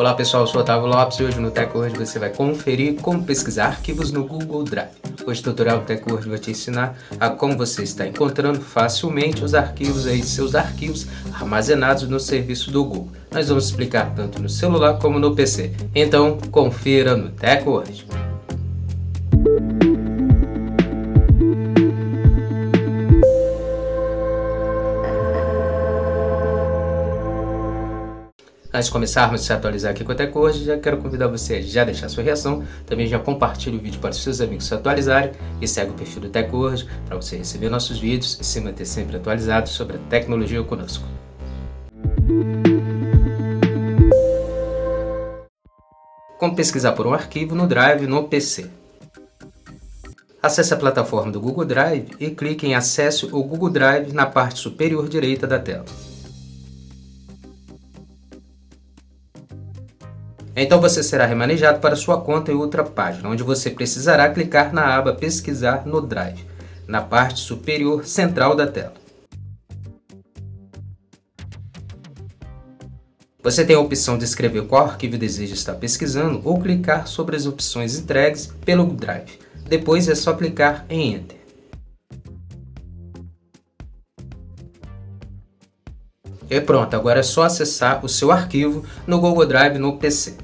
Olá pessoal, eu sou Otávio Lopes e hoje no TechWord você vai conferir como pesquisar arquivos no Google Drive. Hoje o tutorial do TechWord vai te ensinar a como você está encontrando facilmente os arquivos aí, seus arquivos armazenados no serviço do Google. Nós vamos explicar tanto no celular como no PC. Então, confira no TechWord. Antes de começarmos a se atualizar aqui com a TechWord, já quero convidar você a já deixar sua reação, também já compartilhe o vídeo para os seus amigos se atualizarem e segue o perfil do TechWord para você receber nossos vídeos e se manter sempre atualizado sobre a tecnologia conosco. Como pesquisar por um arquivo no Drive no PC. Acesse a plataforma do Google Drive e clique em Acesse o Google Drive na parte superior direita da tela. Então você será remanejado para sua conta em outra página, onde você precisará clicar na aba Pesquisar no Drive, na parte superior central da tela. Você tem a opção de escrever qual arquivo deseja estar pesquisando ou clicar sobre as opções entregues pelo Drive. Depois é só clicar em Enter. E pronto, agora é só acessar o seu arquivo no Google Drive no PC.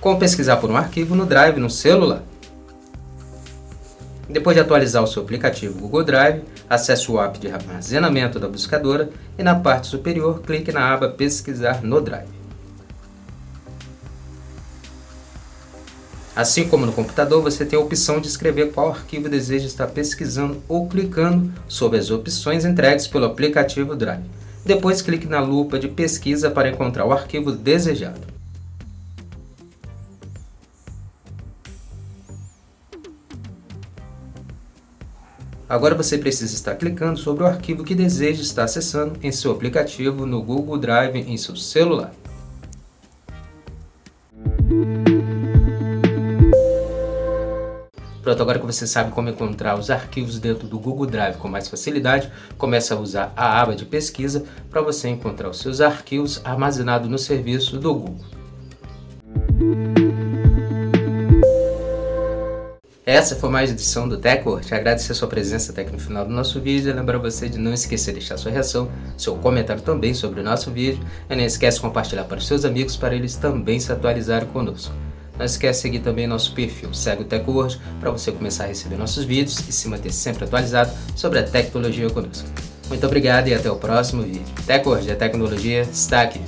Como pesquisar por um arquivo no Drive no celular. Depois de atualizar o seu aplicativo Google Drive, acesse o app de armazenamento da buscadora e na parte superior clique na aba Pesquisar no Drive. Assim como no computador, você tem a opção de escrever qual arquivo deseja estar pesquisando ou clicando sobre as opções entregues pelo aplicativo Drive. Depois clique na lupa de pesquisa para encontrar o arquivo desejado. Agora você precisa estar clicando sobre o arquivo que deseja estar acessando em seu aplicativo no Google Drive em seu celular. Pronto, agora que você sabe como encontrar os arquivos dentro do Google Drive com mais facilidade, comece a usar a aba de pesquisa para você encontrar os seus arquivos armazenados no serviço do Google. Essa foi mais edição do TechWord. Agradecer a sua presença até aqui no final do nosso vídeo. Lembrar você de não esquecer de deixar sua reação, seu comentário também sobre o nosso vídeo. E não esquece de compartilhar para os seus amigos para eles também se atualizarem conosco. Não esquece de seguir também nosso perfil, segue o TechWord, para você começar a receber nossos vídeos e se manter sempre atualizado sobre a tecnologia conosco. Muito obrigado e até o próximo vídeo. TechWord, a tecnologia está aqui.